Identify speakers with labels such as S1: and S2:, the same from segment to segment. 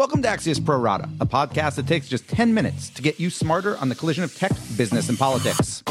S1: Welcome to Axios Pro Rata, a podcast that takes just 10 minutes to get you smarter on the collision of tech, business, and politics.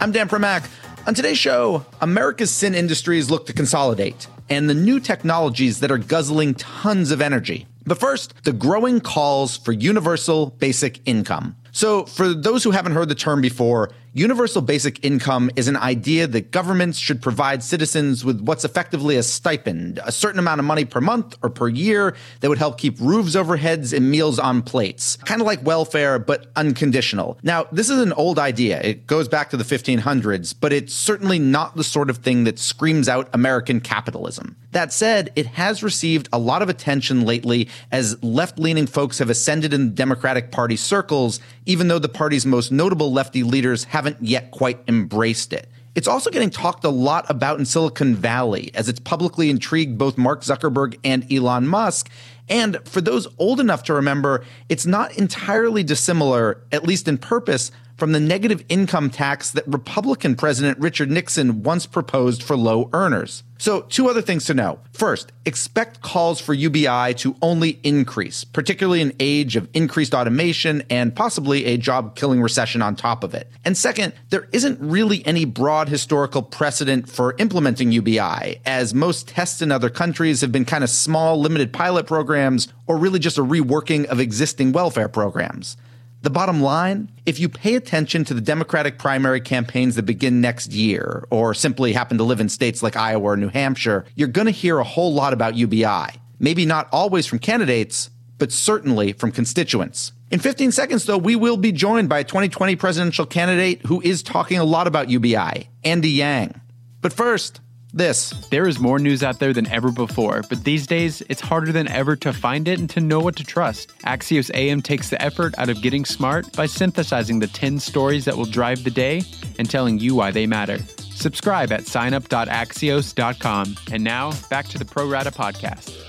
S1: I'm Dan Primack. On today's show, America's sin industries look to consolidate, and the new technologies that are guzzling tons of energy. But first, the growing calls for universal basic income. So, for those who haven't heard the term before, universal basic income is an idea that governments should provide citizens with what's effectively a stipend, a certain amount of money per month or per year that would help keep roofs over heads and meals on plates. Kind of like welfare, but unconditional. Now, this is an old idea. It goes back to the 1500s, but it's certainly not the sort of thing that screams out American capitalism. That said, it has received a lot of attention lately as left leaning folks have ascended in Democratic Party circles even though the party's most notable lefty leaders haven't yet quite embraced it. It's also getting talked a lot about in Silicon Valley, as it's publicly intrigued both Mark Zuckerberg and Elon Musk. And for those old enough to remember, it's not entirely dissimilar, at least in purpose, from the negative income tax that Republican President Richard Nixon once proposed for low earners. So, two other things to know. First, expect calls for UBI to only increase, particularly in an age of increased automation and possibly a job killing recession on top of it. And second, there isn't really any broad historical precedent for implementing UBI, as most tests in other countries have been kind of small, limited pilot programs or really just a reworking of existing welfare programs. The bottom line if you pay attention to the Democratic primary campaigns that begin next year, or simply happen to live in states like Iowa or New Hampshire, you're going to hear a whole lot about UBI. Maybe not always from candidates, but certainly from constituents. In 15 seconds, though, we will be joined by a 2020 presidential candidate who is talking a lot about UBI, Andrew Yang. But first, this.
S2: There is more news out there than ever before, but these days it's harder than ever to find it and to know what to trust. Axios AM takes the effort out of getting smart by synthesizing the 10 stories that will drive the day and telling you why they matter. Subscribe at signup.axios.com. And now, back to the Pro Rata podcast.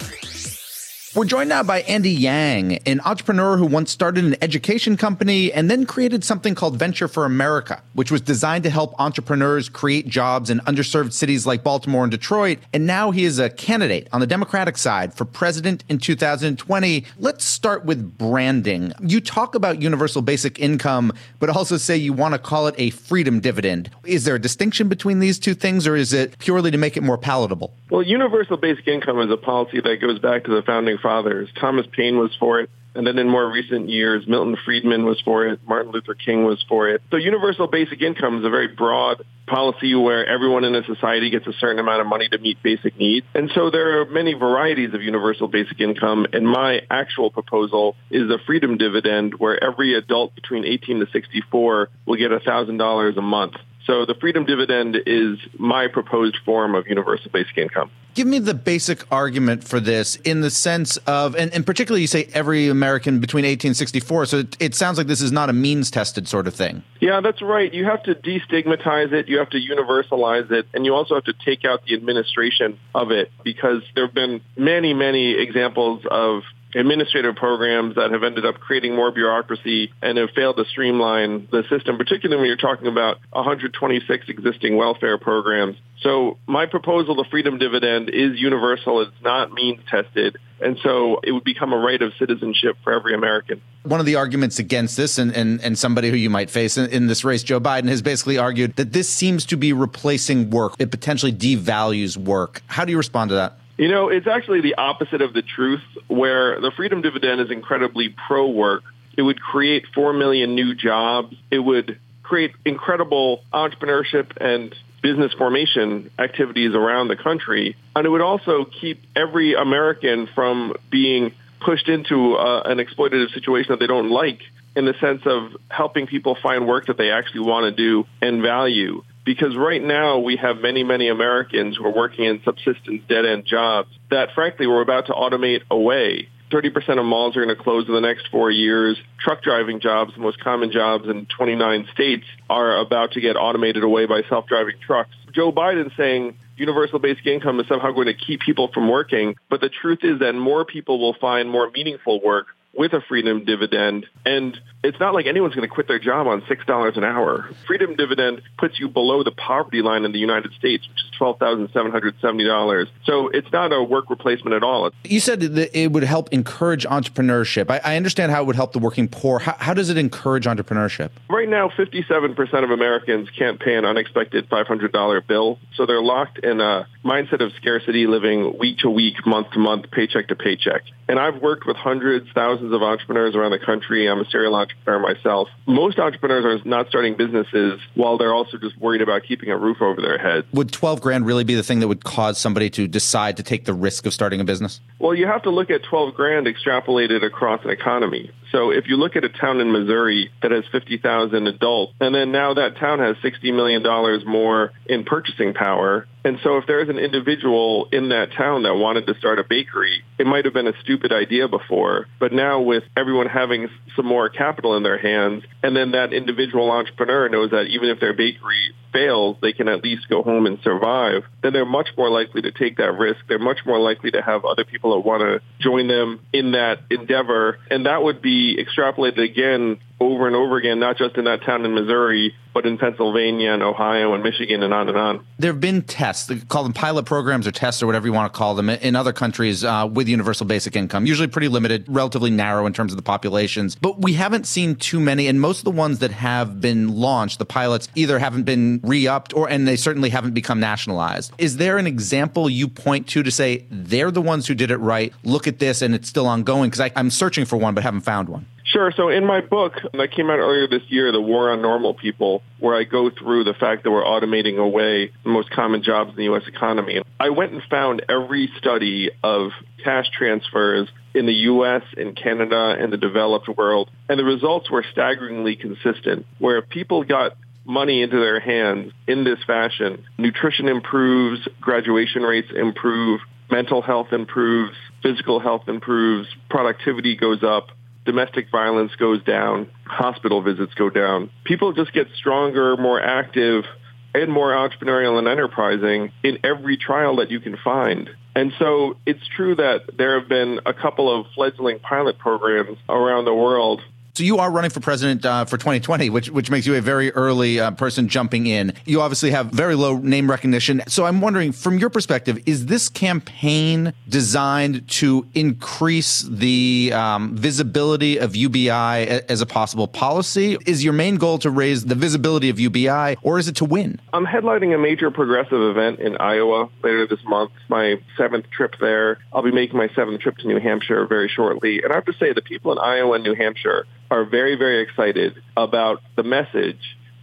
S1: We're joined now by Andrew Yang, an entrepreneur who once started an education company and then created something called Venture for America, which was designed to help entrepreneurs create jobs in underserved cities like Baltimore and Detroit. And now he is a candidate on the Democratic side for president in 2020. Let's start with branding. You talk about universal basic income, but also say you want to call it a freedom dividend. Is there a distinction between these two things, or is it purely to make it more palatable?
S3: Well, universal basic income is a policy that goes back to the founding fathers. Thomas Paine was for it. And then in more recent years, Milton Friedman was for it. Martin Luther King was for it. So universal basic income is a very broad policy where everyone in a society gets a certain amount of money to meet basic needs. And so there are many varieties of universal basic income. And my actual proposal is a freedom dividend where every adult between 18 to 64 will get $1,000 a month. So the freedom dividend is my proposed form of universal basic income.
S1: Give me the basic argument for this in the sense of, and, and particularly you say every American between 18 and 64. So it, it sounds like this is not a means tested sort of thing.
S3: Yeah, that's right. You have to destigmatize it. You have to universalize it. And you also have to take out the administration of it because there have been many, many examples of administrative programs that have ended up creating more bureaucracy and have failed to streamline the system, particularly when you're talking about 126 existing welfare programs. So my proposal, the freedom dividend, is universal. It's not means tested. And so it would become a right of citizenship for every American.
S1: One of the arguments against this, and, and, and somebody who you might face in, in this race, Joe Biden, has basically argued that this seems to be replacing work. It potentially devalues work. How do you respond to that?
S3: You know, it's actually the opposite of the truth, where the freedom dividend is incredibly pro work. It would create 4 million new jobs. It would create incredible entrepreneurship and business formation activities around the country. And it would also keep every American from being pushed into uh, an exploitative situation that they don't like in the sense of helping people find work that they actually want to do and value because right now we have many, many Americans who are working in subsistence dead-end jobs that, frankly, we're about to automate away. 30% of malls are going to close in the next four years. Truck driving jobs, the most common jobs in 29 states, are about to get automated away by self-driving trucks. Joe Biden saying universal basic income is somehow going to keep people from working, but the truth is that more people will find more meaningful work with a freedom dividend. And it's not like anyone's going to quit their job on $6 an hour. Freedom dividend puts you below the poverty line in the United States, which is $12,770. So it's not a work replacement at all.
S1: You said that it would help encourage entrepreneurship. I, I understand how it would help the working poor. How, how does it encourage entrepreneurship?
S3: Right now, 57% of Americans can't pay an unexpected $500 bill. So they're locked in a mindset of scarcity living week to week, month to month, paycheck to paycheck. And I've worked with hundreds, thousands of entrepreneurs around the country. I'm a serial entrepreneur myself. Most entrepreneurs are not starting businesses while they're also just worried about keeping a roof over their head.
S1: Would 12 grand really be the thing that would cause somebody to decide to take the risk of starting a business?
S3: Well, you have to look at 12 grand extrapolated across an economy. So if you look at a town in Missouri that has 50,000 adults, and then now that town has $60 million more in purchasing power, and so if there's an individual in that town that wanted to start a bakery, it might have been a stupid idea before, but now with everyone having some more capital in their hands, and then that individual entrepreneur knows that even if their bakery fails, they can at least go home and survive, then they're much more likely to take that risk. They're much more likely to have other people that want to join them in that endeavor. And that would be extrapolated again over and over again, not just in that town in Missouri, but in Pennsylvania and Ohio and Michigan and on and on.
S1: There have been tests, call them pilot programs or tests or whatever you want to call them, in other countries uh, with universal basic income, usually pretty limited, relatively narrow in terms of the populations. But we haven't seen too many, and most of the ones that have been launched, the pilots either haven't been re-upped or, and they certainly haven't become nationalized. Is there an example you point to to say they're the ones who did it right? Look at this, and it's still ongoing because I'm searching for one but haven't found one.
S3: Sure. So in my book that came out earlier this year, The War on Normal People, where I go through the fact that we're automating away the most common jobs in the U.S. economy, I went and found every study of cash transfers in the U.S., in Canada, and the developed world, and the results were staggeringly consistent, where people got money into their hands in this fashion, nutrition improves, graduation rates improve, mental health improves, physical health improves, productivity goes up, domestic violence goes down, hospital visits go down. People just get stronger, more active, and more entrepreneurial and enterprising in every trial that you can find. And so it's true that there have been a couple of fledgling pilot programs around the world
S1: so you are running for president uh, for 2020, which which makes you a very early uh, person jumping in. You obviously have very low name recognition. So I'm wondering, from your perspective, is this campaign designed to increase the um, visibility of UBI as a possible policy? Is your main goal to raise the visibility of UBI, or is it to win?
S3: I'm headlining a major progressive event in Iowa later this month. My seventh trip there. I'll be making my seventh trip to New Hampshire very shortly, and I have to say, the people in Iowa and New Hampshire are very, very excited about the message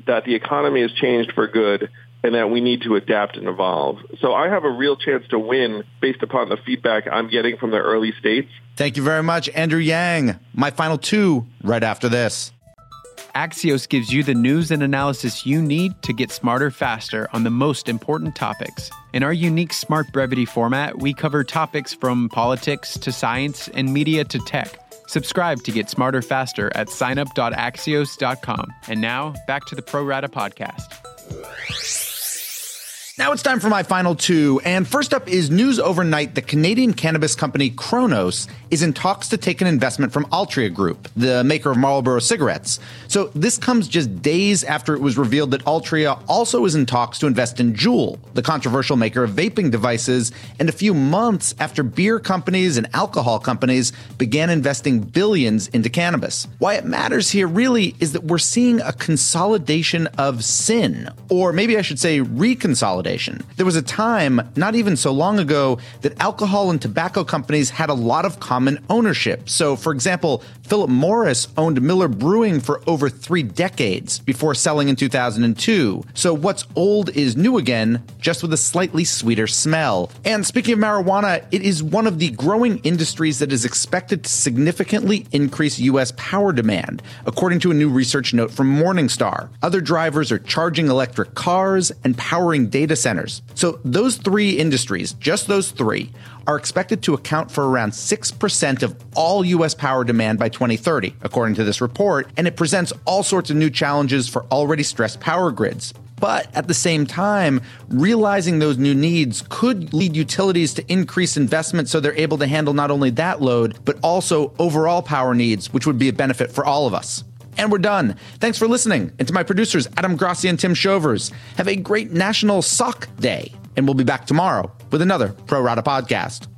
S3: that the economy has changed for good and that we need to adapt and evolve. So I have a real chance to win based upon the feedback I'm getting from the early states.
S1: Thank you very much, Andrew Yang. My final two right after this.
S2: Axios gives you the news and analysis you need to get smarter faster on the most important topics. In our unique Smart Brevity format, we cover topics from politics to science and media to tech Subscribe to get smarter faster at signup.axios.com. And now, back to the Pro Rata podcast.
S1: Now it's time for my final two. And first up is news overnight that Canadian cannabis company Cronos is in talks to take an investment from Altria Group, the maker of Marlboro cigarettes. So this comes just days after it was revealed that Altria also is in talks to invest in Juul, the controversial maker of vaping devices, and a few months after beer companies and alcohol companies began investing billions into cannabis. Why it matters here really is that we're seeing a consolidation of sin, or maybe I should say reconsolidation. There was a time, not even so long ago, that alcohol and tobacco companies had a lot of common ownership. So, for example, Philip Morris owned Miller Brewing for over three decades before selling in 2002. So, what's old is new again, just with a slightly sweeter smell. And speaking of marijuana, it is one of the growing industries that is expected to significantly increase U.S. power demand, according to a new research note from Morningstar. Other drivers are charging electric cars and powering data centers. So, those three industries, just those three, are expected to account for around 6% of all U.S. power demand by 2030, according to this report, and it presents all sorts of new challenges for already stressed power grids. But at the same time, realizing those new needs could lead utilities to increase investment so they're able to handle not only that load, but also overall power needs, which would be a benefit for all of us. And we're done. Thanks for listening. And to my producers, Adam Grassi and Tim Shovers, have a great National Sock Day. And we'll be back tomorrow with another Pro Rata podcast.